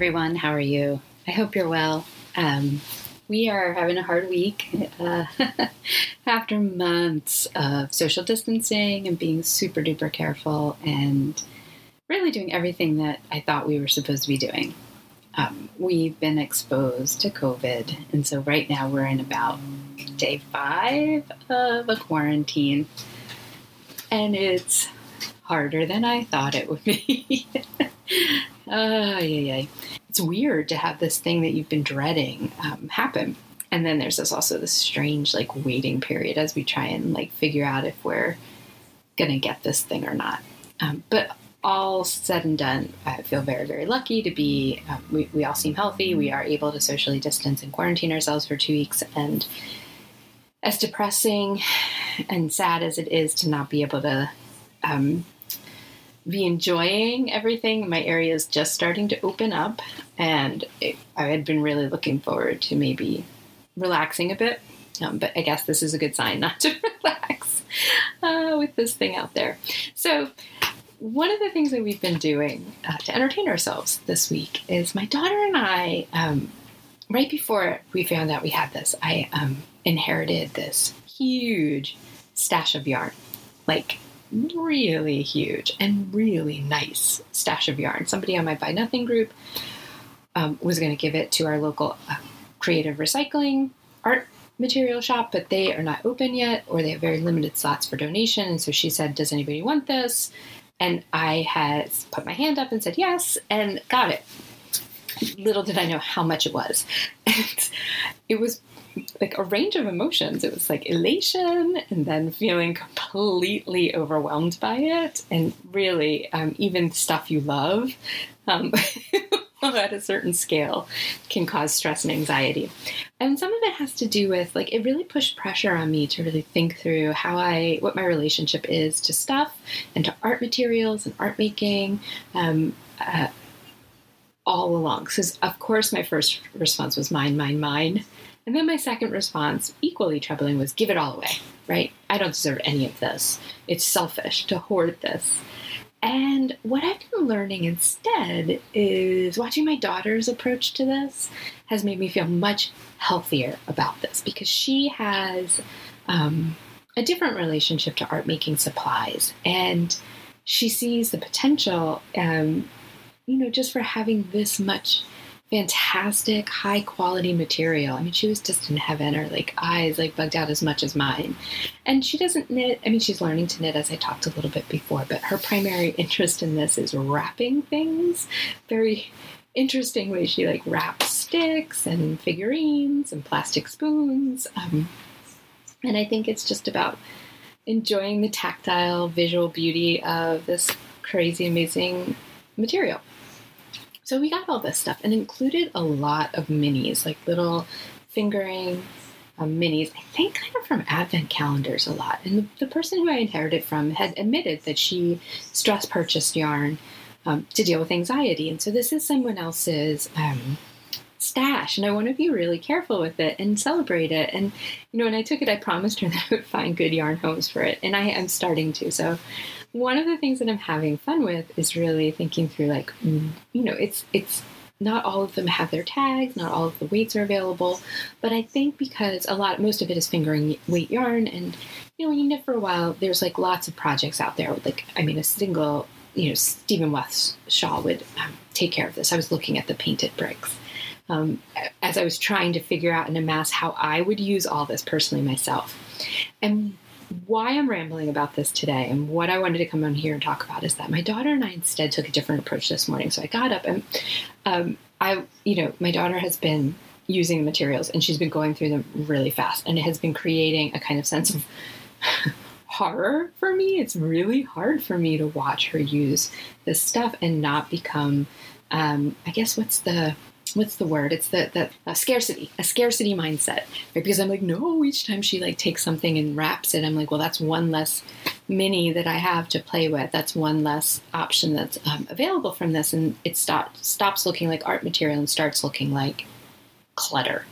Everyone, how are you? I hope you're well. Um, we are having a hard week uh, after months of social distancing and being super duper careful and really doing everything that I thought we were supposed to be doing. Um, we've been exposed to COVID, and so right now we're in about day five of a quarantine, and it's harder than I thought it would be. Oh, yeah, yeah. It's weird to have this thing that you've been dreading um, happen. And then there's this also this strange like waiting period as we try and like figure out if we're gonna get this thing or not. Um, but all said and done, I feel very, very lucky to be. Um, we, we all seem healthy. We are able to socially distance and quarantine ourselves for two weeks. And as depressing and sad as it is to not be able to um, be enjoying everything. My area is just starting to open up, and it, I had been really looking forward to maybe relaxing a bit. Um, but I guess this is a good sign not to relax uh, with this thing out there. So, one of the things that we've been doing uh, to entertain ourselves this week is my daughter and I, um, right before we found out we had this, I um, inherited this huge stash of yarn. Like really huge and really nice stash of yarn. Somebody on my Buy Nothing group um, was going to give it to our local uh, creative recycling art material shop, but they are not open yet or they have very limited slots for donation. And so she said, Does anybody want this? And I had put my hand up and said yes and got it. Little did I know how much it was. It was like a range of emotions. It was like elation and then feeling completely overwhelmed by it. And really, um, even stuff you love um, at a certain scale can cause stress and anxiety. And some of it has to do with like it really pushed pressure on me to really think through how I, what my relationship is to stuff and to art materials and art making. Um, uh, all along. Because, of course, my first response was mine, mine, mine. And then my second response, equally troubling, was give it all away, right? I don't deserve any of this. It's selfish to hoard this. And what I've been learning instead is watching my daughter's approach to this has made me feel much healthier about this because she has um, a different relationship to art making supplies. And she sees the potential, um, you know, just for having this much fantastic, high quality material. I mean, she was just in heaven. Her like eyes like bugged out as much as mine. And she doesn't knit. I mean, she's learning to knit as I talked a little bit before. But her primary interest in this is wrapping things. Very interesting way she like wraps sticks and figurines and plastic spoons. Um, and I think it's just about enjoying the tactile visual beauty of this crazy amazing material. So we got all this stuff and included a lot of minis, like little fingering um, minis. I think kind of from advent calendars a lot. And the, the, person who I inherited from had admitted that she stress purchased yarn um, to deal with anxiety. And so this is someone else's um, stash, and I want to be really careful with it and celebrate it. And you know, when I took it, I promised her that I would find good yarn homes for it, and I am starting to. So one of the things that I'm having fun with is really thinking through like mm, you know it's it's not all of them have their tags, not all of the weights are available, but I think because a lot, most of it is fingering weight yarn, and you know, when you knit for a while, there's like lots of projects out there. With like, I mean, a single, you know, Stephen West's shawl would um, take care of this. I was looking at the painted bricks um, as I was trying to figure out and amass how I would use all this personally myself, and why I'm rambling about this today and what I wanted to come on here and talk about is that my daughter and I instead took a different approach this morning. So I got up and um, I, you know, my daughter has been using the materials and she's been going through them really fast and it has been creating a kind of sense of horror for me. It's really hard for me to watch her use this stuff and not become, um, I guess, what's the what's the word? It's the the scarcity, a scarcity mindset, right? Because I'm like, no, each time she like takes something and wraps it, I'm like, well, that's one less mini that I have to play with. That's one less option that's um, available from this, and it stops stops looking like art material and starts looking like clutter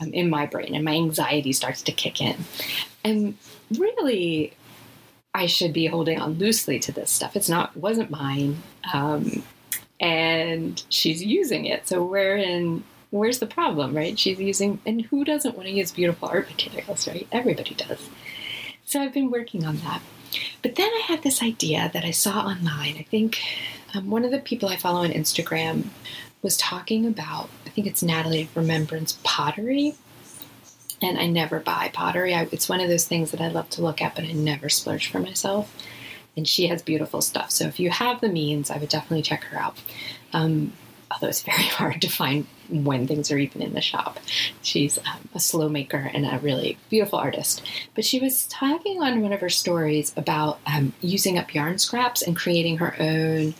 um, in my brain, and my anxiety starts to kick in. And really, I should be holding on loosely to this stuff. It's not wasn't mine. Um, and she's using it. So we're in where's the problem, right? She's using, and who doesn't want to use beautiful art materials, right? Everybody does. So I've been working on that. But then I had this idea that I saw online. I think um, one of the people I follow on Instagram was talking about, I think it's Natalie of Remembrance Pottery. And I never buy pottery. I, it's one of those things that I love to look at, but I never splurge for myself. And she has beautiful stuff. So if you have the means, I would definitely check her out. Um, although it's very hard to find when things are even in the shop. She's um, a slow maker and a really beautiful artist. But she was talking on one of her stories about um, using up yarn scraps and creating her own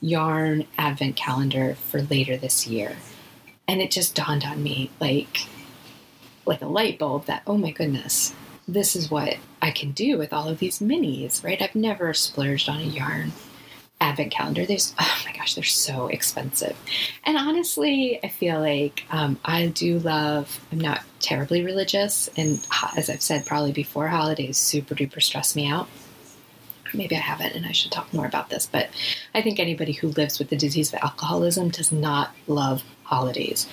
yarn advent calendar for later this year. And it just dawned on me like like a light bulb that oh my goodness, this is what I can do with all of these minis, right? I've never splurged on a yarn advent calendar. There's oh my gosh, they're so expensive. And honestly, I feel like um, I do love. I'm not terribly religious, and as I've said probably before, holidays super duper stress me out. Maybe I haven't, and I should talk more about this. But I think anybody who lives with the disease of alcoholism does not love holidays.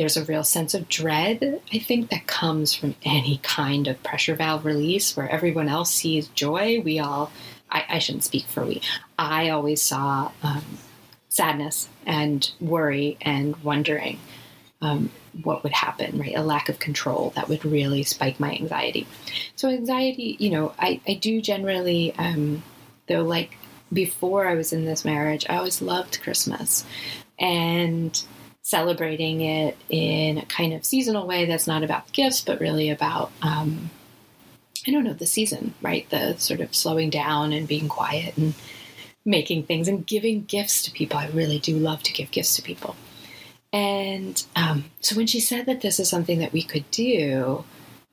There's a real sense of dread, I think, that comes from any kind of pressure valve release where everyone else sees joy. We all I, I shouldn't speak for we. I always saw um, sadness and worry and wondering um, what would happen, right? A lack of control that would really spike my anxiety. So, anxiety, you know, I, I do generally, um, though, like before I was in this marriage, I always loved Christmas and celebrating it in a kind of seasonal way that's not about the gifts, but really about um, I don't know, the season, right? The sort of slowing down and being quiet and making things and giving gifts to people. I really do love to give gifts to people. And um, so when she said that this is something that we could do,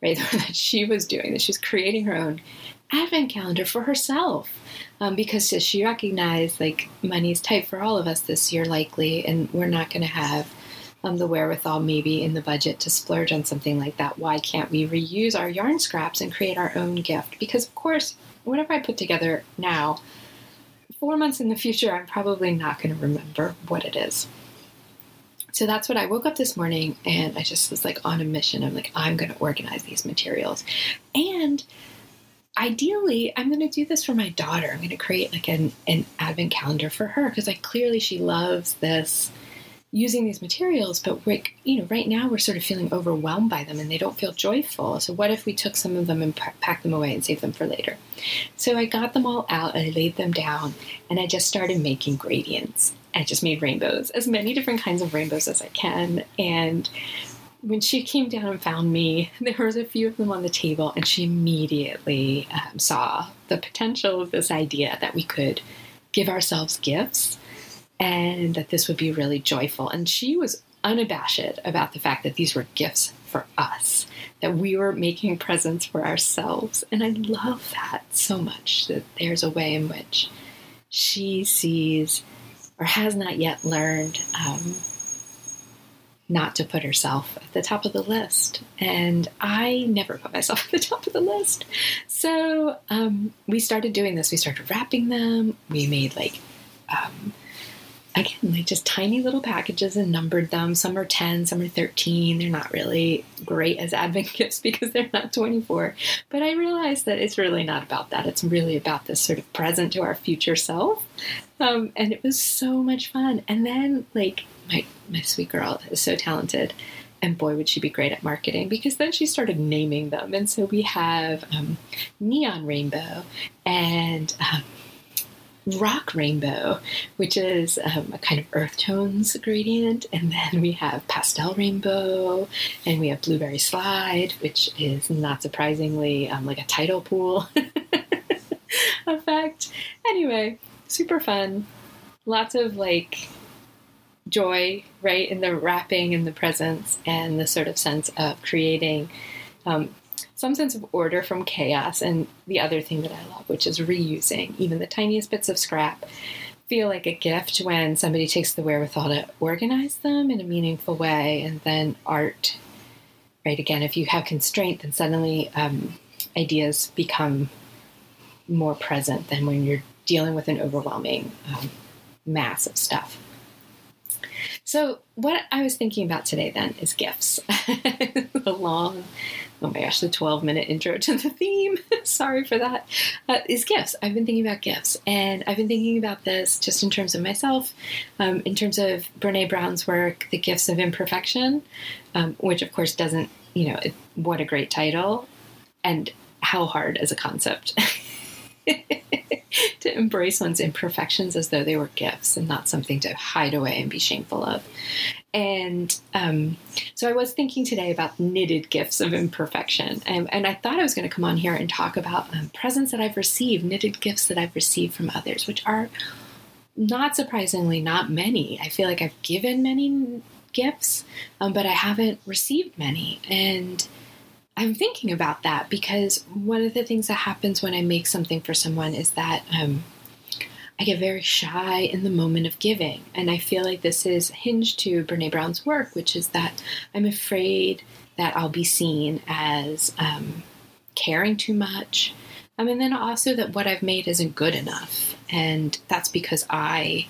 right, that she was doing, that she's creating her own advent calendar for herself. Um, because she recognized like money's tight for all of us this year, likely, and we're not going to have um, the wherewithal maybe in the budget to splurge on something like that, why can't we reuse our yarn scraps and create our own gift? Because, of course, whatever I put together now, four months in the future, I'm probably not going to remember what it is. So that's what I woke up this morning and I just was like on a mission. I'm like, I'm going to organize these materials. And ideally, I'm going to do this for my daughter. I'm going to create like an, an advent calendar for her because like clearly she loves this using these materials, but we you know, right now we're sort of feeling overwhelmed by them and they don't feel joyful. So what if we took some of them and packed them away and saved them for later? So I got them all out and I laid them down and I just started making gradients. I just made rainbows, as many different kinds of rainbows as I can. And when she came down and found me, there was a few of them on the table, and she immediately um, saw the potential of this idea that we could give ourselves gifts and that this would be really joyful. And she was unabashed about the fact that these were gifts for us, that we were making presents for ourselves. And I love that so much that there's a way in which she sees or has not yet learned um, not to put herself at the top of the list. And I never put myself at the top of the list. So um, we started doing this. We started wrapping them. We made like um, again, like just tiny little packages and numbered them. Some are 10, some are 13. They're not really great as advent gifts because they're not 24. But I realized that it's really not about that. It's really about this sort of present to our future self. Um, and it was so much fun. And then, like, my, my sweet girl is so talented. And boy, would she be great at marketing because then she started naming them. And so we have um, Neon Rainbow and um, rock rainbow, which is um, a kind of earth tones gradient. And then we have pastel rainbow, and we have blueberry slide, which is not surprisingly um, like a tidal pool effect. Anyway, super fun. Lots of like joy, right, in the wrapping and the presents, and the sort of sense of creating um, some sense of order from chaos, and the other thing that I love, which is reusing even the tiniest bits of scrap, feel like a gift when somebody takes the wherewithal to organize them in a meaningful way, and then art. Right again, if you have constraint, then suddenly um, ideas become more present than when you're dealing with an overwhelming um, mass of stuff. So, what I was thinking about today then is gifts. the long, oh my gosh, the 12 minute intro to the theme. Sorry for that. Uh, is gifts. I've been thinking about gifts, and I've been thinking about this just in terms of myself, um, in terms of Brene Brown's work, The Gifts of Imperfection, um, which of course doesn't, you know, it, what a great title, and how hard as a concept. to embrace one's imperfections as though they were gifts and not something to hide away and be shameful of. And um, so I was thinking today about knitted gifts of imperfection. And, and I thought I was going to come on here and talk about um, presents that I've received, knitted gifts that I've received from others, which are not surprisingly not many. I feel like I've given many gifts, um, but I haven't received many. And I'm thinking about that because one of the things that happens when I make something for someone is that um, I get very shy in the moment of giving. And I feel like this is hinged to Brene Brown's work, which is that I'm afraid that I'll be seen as um, caring too much. Um, and then also that what I've made isn't good enough. And that's because I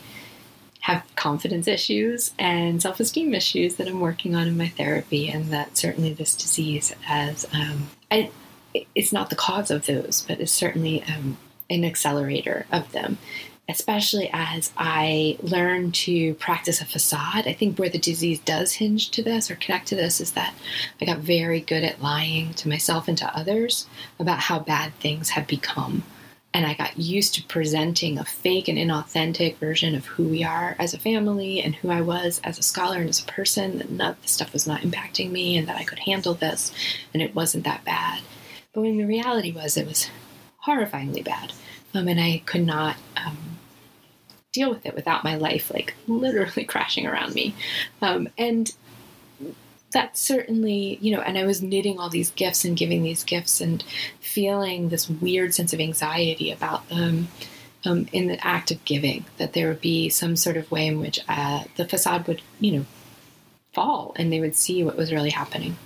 have confidence issues and self esteem issues that I'm working on in my therapy, and that certainly this disease as um, I, it's not the cause of those, but it's certainly um, an accelerator of them. Especially as I learn to practice a facade. I think where the disease does hinge to this or connect to this is that I got very good at lying to myself and to others about how bad things have become and I got used to presenting a fake and inauthentic version of who we are as a family and who I was as a scholar and as a person, that of the stuff was not impacting me and that I could handle this and it wasn't that bad. But when the reality was, it was horrifyingly bad. Um, and I could not um, deal with it without my life like literally crashing around me. Um, and that certainly, you know, and I was knitting all these gifts and giving these gifts and feeling this weird sense of anxiety about them um, in the act of giving, that there would be some sort of way in which uh, the facade would, you know, fall and they would see what was really happening.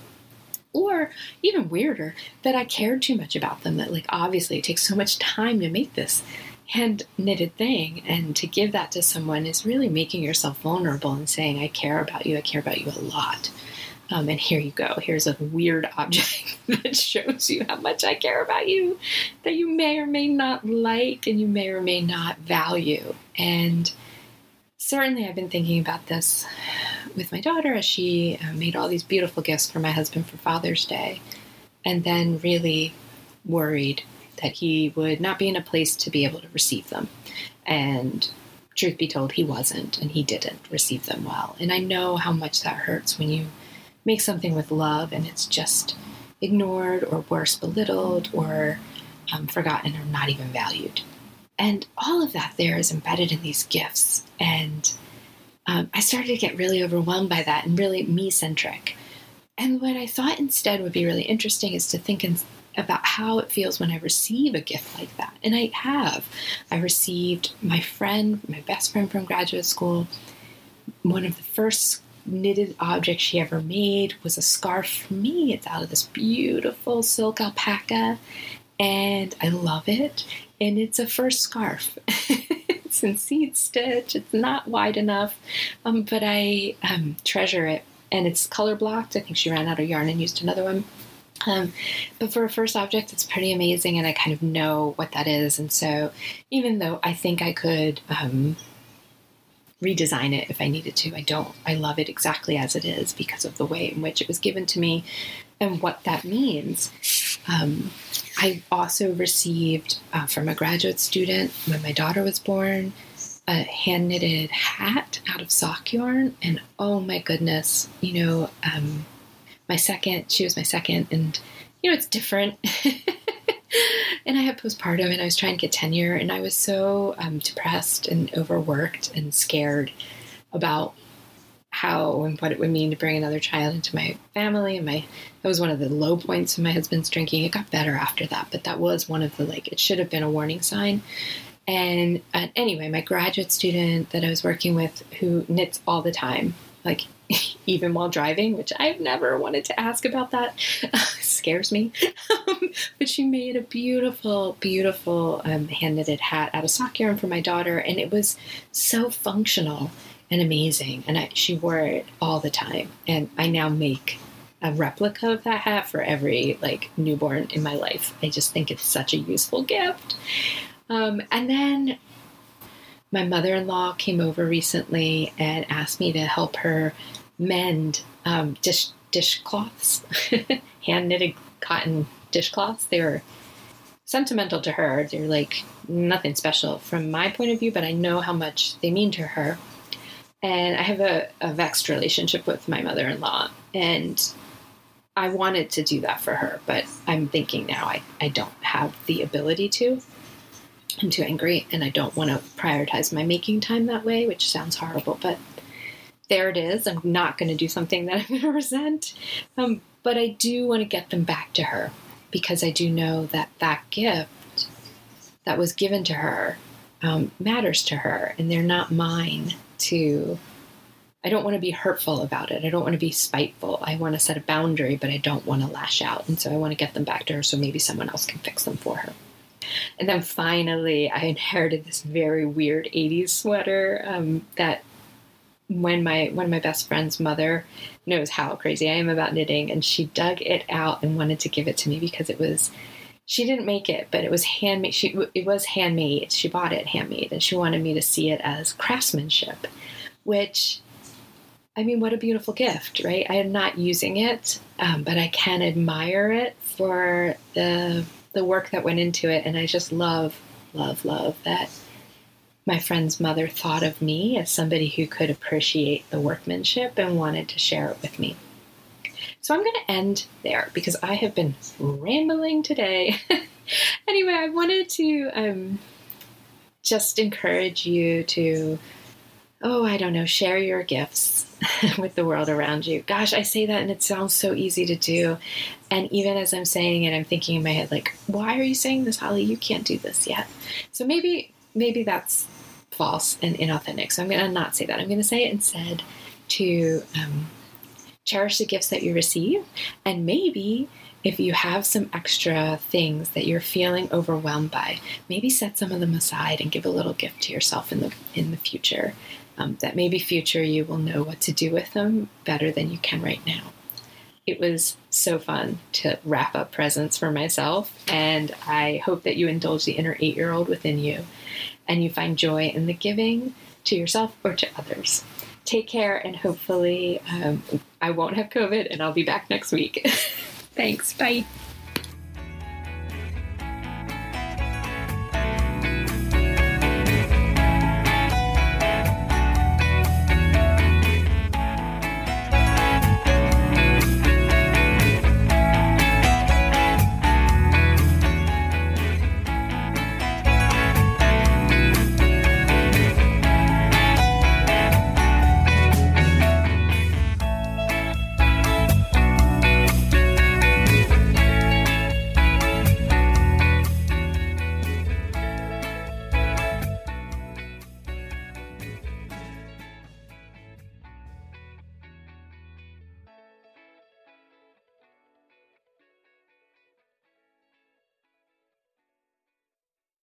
Or even weirder, that I cared too much about them, that, like, obviously it takes so much time to make this hand knitted thing. And to give that to someone is really making yourself vulnerable and saying, I care about you, I care about you a lot. Um, and here you go. Here's a weird object that shows you how much I care about you, that you may or may not like and you may or may not value. And certainly, I've been thinking about this with my daughter as she uh, made all these beautiful gifts for my husband for Father's Day, and then really worried that he would not be in a place to be able to receive them. And truth be told, he wasn't, and he didn't receive them well. And I know how much that hurts when you make something with love and it's just ignored or worse, belittled or um, forgotten or not even valued. And all of that there is embedded in these gifts. And um, I started to get really overwhelmed by that and really me centric. And what I thought instead would be really interesting is to think in, about how it feels when I receive a gift like that. And I have. I received my friend, my best friend from graduate school, one of the first knitted object she ever made was a scarf for me. It's out of this beautiful silk alpaca, and I love it. And it's a first scarf. it's in seed stitch. It's not wide enough, um, but I um, treasure it. And it's color blocked. I think she ran out of yarn and used another one. Um, but for a first object, it's pretty amazing, and I kind of know what that is. And so, even though I think I could um, redesign it if I needed to. I don't. I love it exactly as it is because of the way in which it was given to me and what that means. Um, I also received uh, from a graduate student when my daughter was born a hand knitted hat out of sock yarn, and oh my goodness, you know, um, my second, she was my second, and you know, it's different. and I had postpartum and I was trying to get tenure and I was so um, depressed and overworked and scared about how and what it would mean to bring another child into my family. And my that was one of the low points of my husband's drinking. It got better after that but that was one of the like it should have been a warning sign. And uh, anyway my graduate student that i was working with who knits all the time like even while driving, which I've never wanted to ask about that. scares me. but she made a beautiful, beautiful um, hand knitted hat out of sock yarn for my daughter, and it was so functional. and amazing. And I, she wore it all the time. And I now make a replica of that hat for every like newborn in my life. I just think it's such a useful gift. Um, and then my mother in law came over recently and asked me to help her mend um, dish dishcloths, hand knitted cotton dishcloths. They were sentimental to her. They're like nothing special from my point of view, but I know how much they mean to her. And I have a, a vexed relationship with my mother in law. And I wanted to do that for her, but I'm thinking now I, I don't have the ability to. I'm too angry and I don't want to prioritize my making time that way, which sounds horrible, but there it is. I'm not going to do something that I'm going to resent. Um, but I do want to get them back to her because I do know that that gift that was given to her um, matters to her and they're not mine to. I don't want to be hurtful about it. I don't want to be spiteful. I want to set a boundary, but I don't want to lash out. And so I want to get them back to her so maybe someone else can fix them for her. And then finally, I inherited this very weird 80s sweater um, that when my one of my best friend's mother knows how crazy I am about knitting, and she dug it out and wanted to give it to me because it was she didn't make it, but it was handmade. She it was handmade. She bought it handmade, and she wanted me to see it as craftsmanship, which. I mean, what a beautiful gift, right? I am not using it, um, but I can admire it for the the work that went into it, and I just love, love, love that my friend's mother thought of me as somebody who could appreciate the workmanship and wanted to share it with me. So I'm going to end there because I have been rambling today. anyway, I wanted to um, just encourage you to, oh, I don't know, share your gifts with the world around you. Gosh, I say that and it sounds so easy to do. And even as I'm saying it, I'm thinking in my head, like, why are you saying this, Holly? You can't do this yet. So maybe maybe that's false and inauthentic. So I'm going to not say that. I'm going to say it instead to um, cherish the gifts that you receive. And maybe if you have some extra things that you're feeling overwhelmed by, maybe set some of them aside and give a little gift to yourself in the in the future. Um, that maybe future you will know what to do with them better than you can right now. It was so fun to wrap up presents for myself, and I hope that you indulge the inner eight year old within you and you find joy in the giving to yourself or to others. Take care, and hopefully, um, I won't have COVID and I'll be back next week. Thanks. Bye.